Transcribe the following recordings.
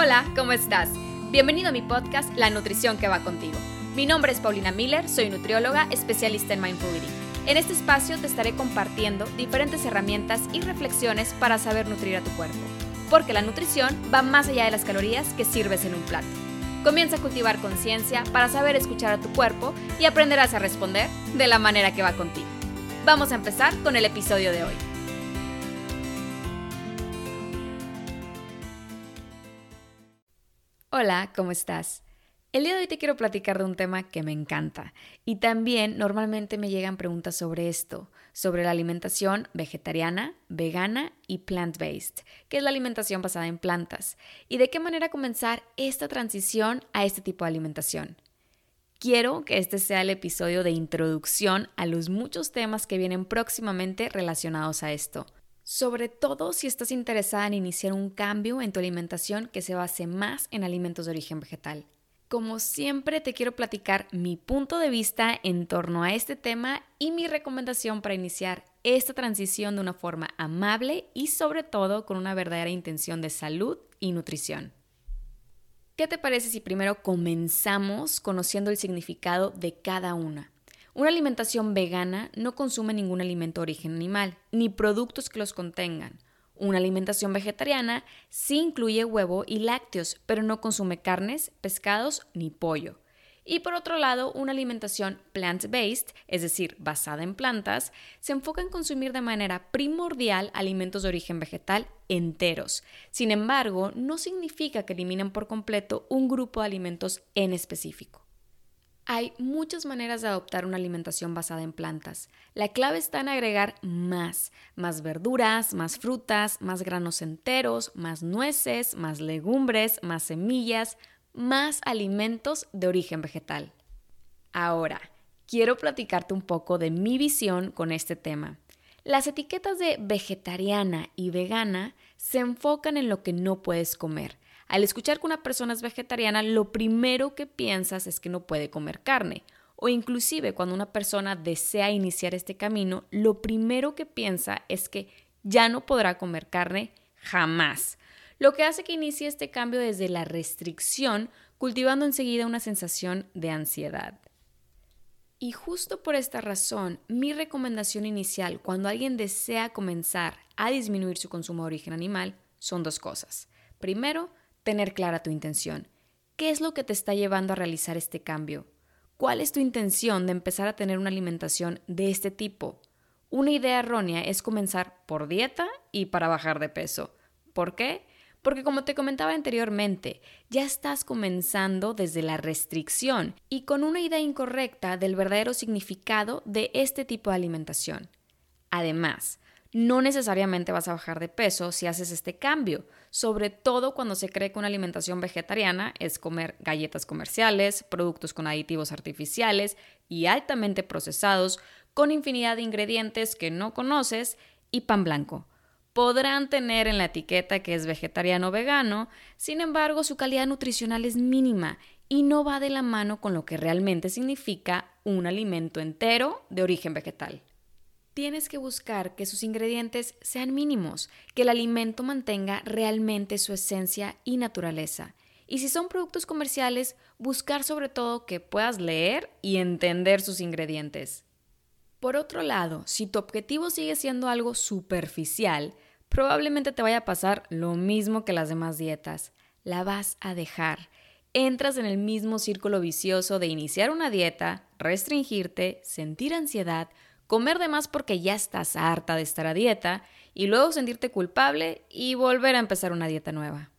Hola, ¿cómo estás? Bienvenido a mi podcast La Nutrición que va contigo. Mi nombre es Paulina Miller, soy nutrióloga, especialista en Mindful Eating. En este espacio te estaré compartiendo diferentes herramientas y reflexiones para saber nutrir a tu cuerpo, porque la nutrición va más allá de las calorías que sirves en un plato. Comienza a cultivar conciencia para saber escuchar a tu cuerpo y aprenderás a responder de la manera que va contigo. Vamos a empezar con el episodio de hoy. Hola, ¿cómo estás? El día de hoy te quiero platicar de un tema que me encanta y también normalmente me llegan preguntas sobre esto, sobre la alimentación vegetariana, vegana y plant-based, que es la alimentación basada en plantas, y de qué manera comenzar esta transición a este tipo de alimentación. Quiero que este sea el episodio de introducción a los muchos temas que vienen próximamente relacionados a esto sobre todo si estás interesada en iniciar un cambio en tu alimentación que se base más en alimentos de origen vegetal. Como siempre te quiero platicar mi punto de vista en torno a este tema y mi recomendación para iniciar esta transición de una forma amable y sobre todo con una verdadera intención de salud y nutrición. ¿Qué te parece si primero comenzamos conociendo el significado de cada una? Una alimentación vegana no consume ningún alimento de origen animal, ni productos que los contengan. Una alimentación vegetariana sí incluye huevo y lácteos, pero no consume carnes, pescados ni pollo. Y por otro lado, una alimentación plant-based, es decir, basada en plantas, se enfoca en consumir de manera primordial alimentos de origen vegetal enteros. Sin embargo, no significa que eliminen por completo un grupo de alimentos en específico. Hay muchas maneras de adoptar una alimentación basada en plantas. La clave está en agregar más, más verduras, más frutas, más granos enteros, más nueces, más legumbres, más semillas, más alimentos de origen vegetal. Ahora, quiero platicarte un poco de mi visión con este tema. Las etiquetas de vegetariana y vegana se enfocan en lo que no puedes comer al escuchar que una persona es vegetariana, lo primero que piensas es que no puede comer carne. O inclusive cuando una persona desea iniciar este camino, lo primero que piensa es que ya no podrá comer carne jamás. Lo que hace que inicie este cambio desde la restricción, cultivando enseguida una sensación de ansiedad. Y justo por esta razón, mi recomendación inicial cuando alguien desea comenzar a disminuir su consumo de origen animal son dos cosas. Primero, tener clara tu intención. ¿Qué es lo que te está llevando a realizar este cambio? ¿Cuál es tu intención de empezar a tener una alimentación de este tipo? Una idea errónea es comenzar por dieta y para bajar de peso. ¿Por qué? Porque como te comentaba anteriormente, ya estás comenzando desde la restricción y con una idea incorrecta del verdadero significado de este tipo de alimentación. Además, no necesariamente vas a bajar de peso si haces este cambio, sobre todo cuando se cree que una alimentación vegetariana es comer galletas comerciales, productos con aditivos artificiales y altamente procesados, con infinidad de ingredientes que no conoces y pan blanco. Podrán tener en la etiqueta que es vegetariano o vegano, sin embargo su calidad nutricional es mínima y no va de la mano con lo que realmente significa un alimento entero de origen vegetal tienes que buscar que sus ingredientes sean mínimos, que el alimento mantenga realmente su esencia y naturaleza. Y si son productos comerciales, buscar sobre todo que puedas leer y entender sus ingredientes. Por otro lado, si tu objetivo sigue siendo algo superficial, probablemente te vaya a pasar lo mismo que las demás dietas. La vas a dejar. Entras en el mismo círculo vicioso de iniciar una dieta, restringirte, sentir ansiedad, comer de más porque ya estás harta de estar a dieta y luego sentirte culpable y volver a empezar una dieta nueva.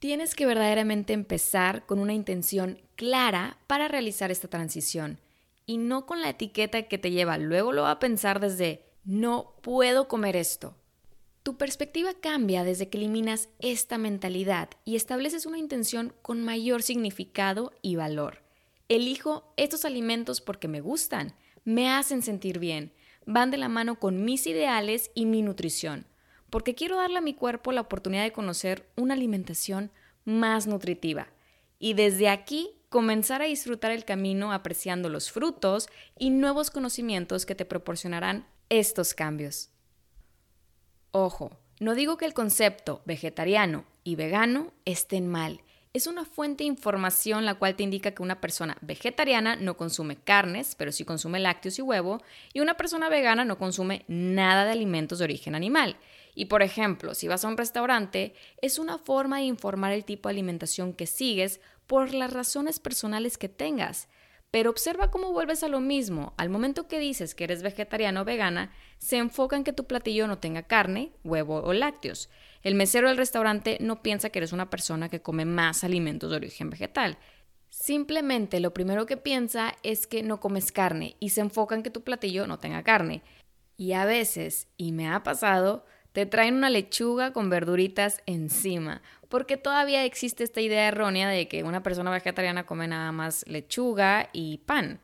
Tienes que verdaderamente empezar con una intención clara para realizar esta transición y no con la etiqueta que te lleva luego lo a pensar desde no puedo comer esto. Tu perspectiva cambia desde que eliminas esta mentalidad y estableces una intención con mayor significado y valor. Elijo estos alimentos porque me gustan, me hacen sentir bien, van de la mano con mis ideales y mi nutrición, porque quiero darle a mi cuerpo la oportunidad de conocer una alimentación más nutritiva. Y desde aquí comenzar a disfrutar el camino apreciando los frutos y nuevos conocimientos que te proporcionarán estos cambios. Ojo, no digo que el concepto vegetariano y vegano estén mal. Es una fuente de información la cual te indica que una persona vegetariana no consume carnes, pero sí consume lácteos y huevo, y una persona vegana no consume nada de alimentos de origen animal. Y por ejemplo, si vas a un restaurante, es una forma de informar el tipo de alimentación que sigues por las razones personales que tengas. Pero observa cómo vuelves a lo mismo. Al momento que dices que eres vegetariano o vegana, se enfoca en que tu platillo no tenga carne, huevo o lácteos. El mesero del restaurante no piensa que eres una persona que come más alimentos de origen vegetal. Simplemente lo primero que piensa es que no comes carne y se enfoca en que tu platillo no tenga carne. Y a veces, y me ha pasado, te traen una lechuga con verduritas encima, porque todavía existe esta idea errónea de que una persona vegetariana come nada más lechuga y pan.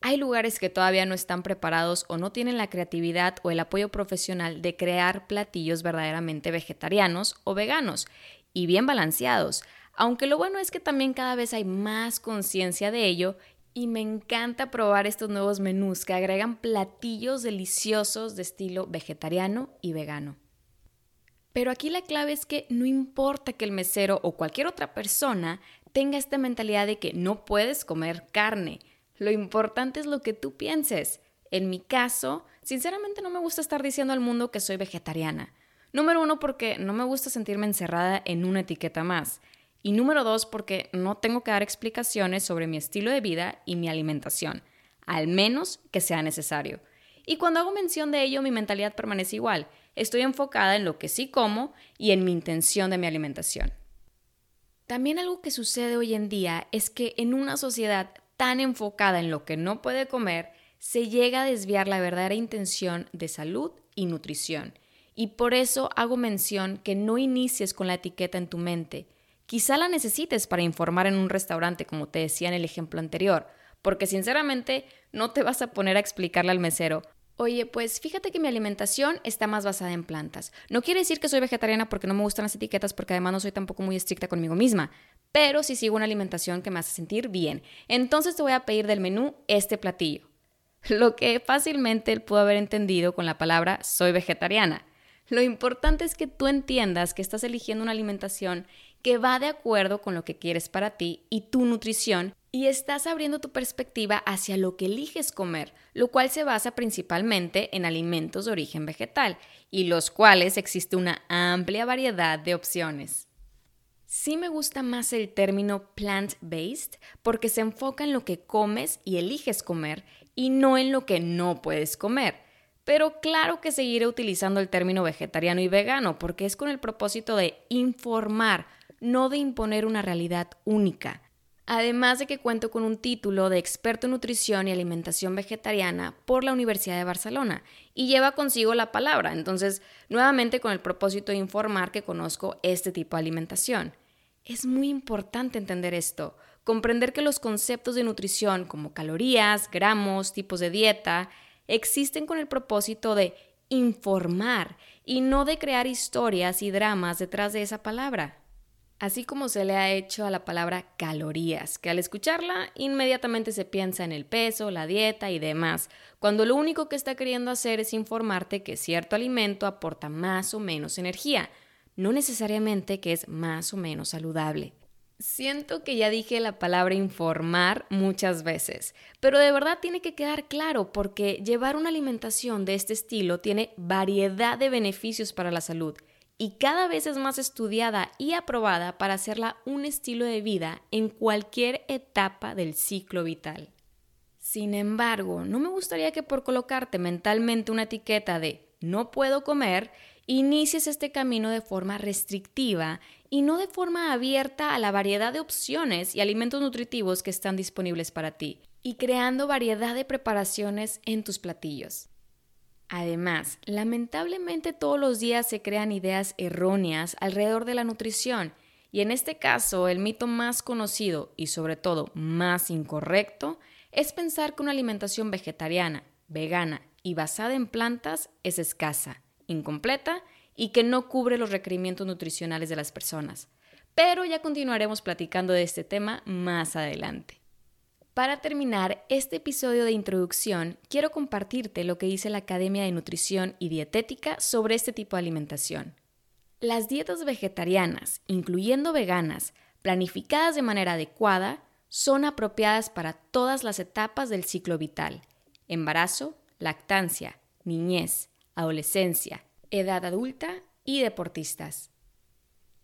Hay lugares que todavía no están preparados o no tienen la creatividad o el apoyo profesional de crear platillos verdaderamente vegetarianos o veganos y bien balanceados, aunque lo bueno es que también cada vez hay más conciencia de ello y me encanta probar estos nuevos menús que agregan platillos deliciosos de estilo vegetariano y vegano. Pero aquí la clave es que no importa que el mesero o cualquier otra persona tenga esta mentalidad de que no puedes comer carne. Lo importante es lo que tú pienses. En mi caso, sinceramente no me gusta estar diciendo al mundo que soy vegetariana. Número uno, porque no me gusta sentirme encerrada en una etiqueta más. Y número dos, porque no tengo que dar explicaciones sobre mi estilo de vida y mi alimentación, al menos que sea necesario. Y cuando hago mención de ello, mi mentalidad permanece igual. Estoy enfocada en lo que sí como y en mi intención de mi alimentación. También algo que sucede hoy en día es que en una sociedad tan enfocada en lo que no puede comer, se llega a desviar la verdadera intención de salud y nutrición. Y por eso hago mención que no inicies con la etiqueta en tu mente, Quizá la necesites para informar en un restaurante, como te decía en el ejemplo anterior, porque sinceramente no te vas a poner a explicarle al mesero, oye, pues fíjate que mi alimentación está más basada en plantas. No quiere decir que soy vegetariana porque no me gustan las etiquetas, porque además no soy tampoco muy estricta conmigo misma, pero sí sigo una alimentación que me hace sentir bien. Entonces te voy a pedir del menú este platillo. Lo que fácilmente él pudo haber entendido con la palabra soy vegetariana. Lo importante es que tú entiendas que estás eligiendo una alimentación que va de acuerdo con lo que quieres para ti y tu nutrición y estás abriendo tu perspectiva hacia lo que eliges comer, lo cual se basa principalmente en alimentos de origen vegetal y los cuales existe una amplia variedad de opciones. Sí me gusta más el término plant-based porque se enfoca en lo que comes y eliges comer y no en lo que no puedes comer. Pero claro que seguiré utilizando el término vegetariano y vegano porque es con el propósito de informar no de imponer una realidad única. Además de que cuento con un título de experto en nutrición y alimentación vegetariana por la Universidad de Barcelona y lleva consigo la palabra, entonces nuevamente con el propósito de informar que conozco este tipo de alimentación. Es muy importante entender esto, comprender que los conceptos de nutrición como calorías, gramos, tipos de dieta, existen con el propósito de informar y no de crear historias y dramas detrás de esa palabra así como se le ha hecho a la palabra calorías, que al escucharla inmediatamente se piensa en el peso, la dieta y demás, cuando lo único que está queriendo hacer es informarte que cierto alimento aporta más o menos energía, no necesariamente que es más o menos saludable. Siento que ya dije la palabra informar muchas veces, pero de verdad tiene que quedar claro porque llevar una alimentación de este estilo tiene variedad de beneficios para la salud y cada vez es más estudiada y aprobada para hacerla un estilo de vida en cualquier etapa del ciclo vital. Sin embargo, no me gustaría que por colocarte mentalmente una etiqueta de no puedo comer, inicies este camino de forma restrictiva y no de forma abierta a la variedad de opciones y alimentos nutritivos que están disponibles para ti, y creando variedad de preparaciones en tus platillos. Además, lamentablemente todos los días se crean ideas erróneas alrededor de la nutrición y en este caso el mito más conocido y sobre todo más incorrecto es pensar que una alimentación vegetariana, vegana y basada en plantas es escasa, incompleta y que no cubre los requerimientos nutricionales de las personas. Pero ya continuaremos platicando de este tema más adelante. Para terminar este episodio de introducción, quiero compartirte lo que dice la Academia de Nutrición y Dietética sobre este tipo de alimentación. Las dietas vegetarianas, incluyendo veganas, planificadas de manera adecuada, son apropiadas para todas las etapas del ciclo vital, embarazo, lactancia, niñez, adolescencia, edad adulta y deportistas.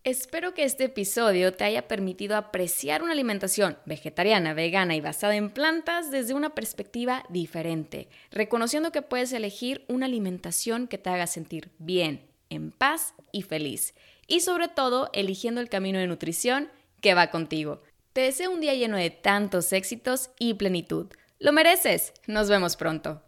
Espero que este episodio te haya permitido apreciar una alimentación vegetariana, vegana y basada en plantas desde una perspectiva diferente, reconociendo que puedes elegir una alimentación que te haga sentir bien, en paz y feliz, y sobre todo eligiendo el camino de nutrición que va contigo. Te deseo un día lleno de tantos éxitos y plenitud. Lo mereces. Nos vemos pronto.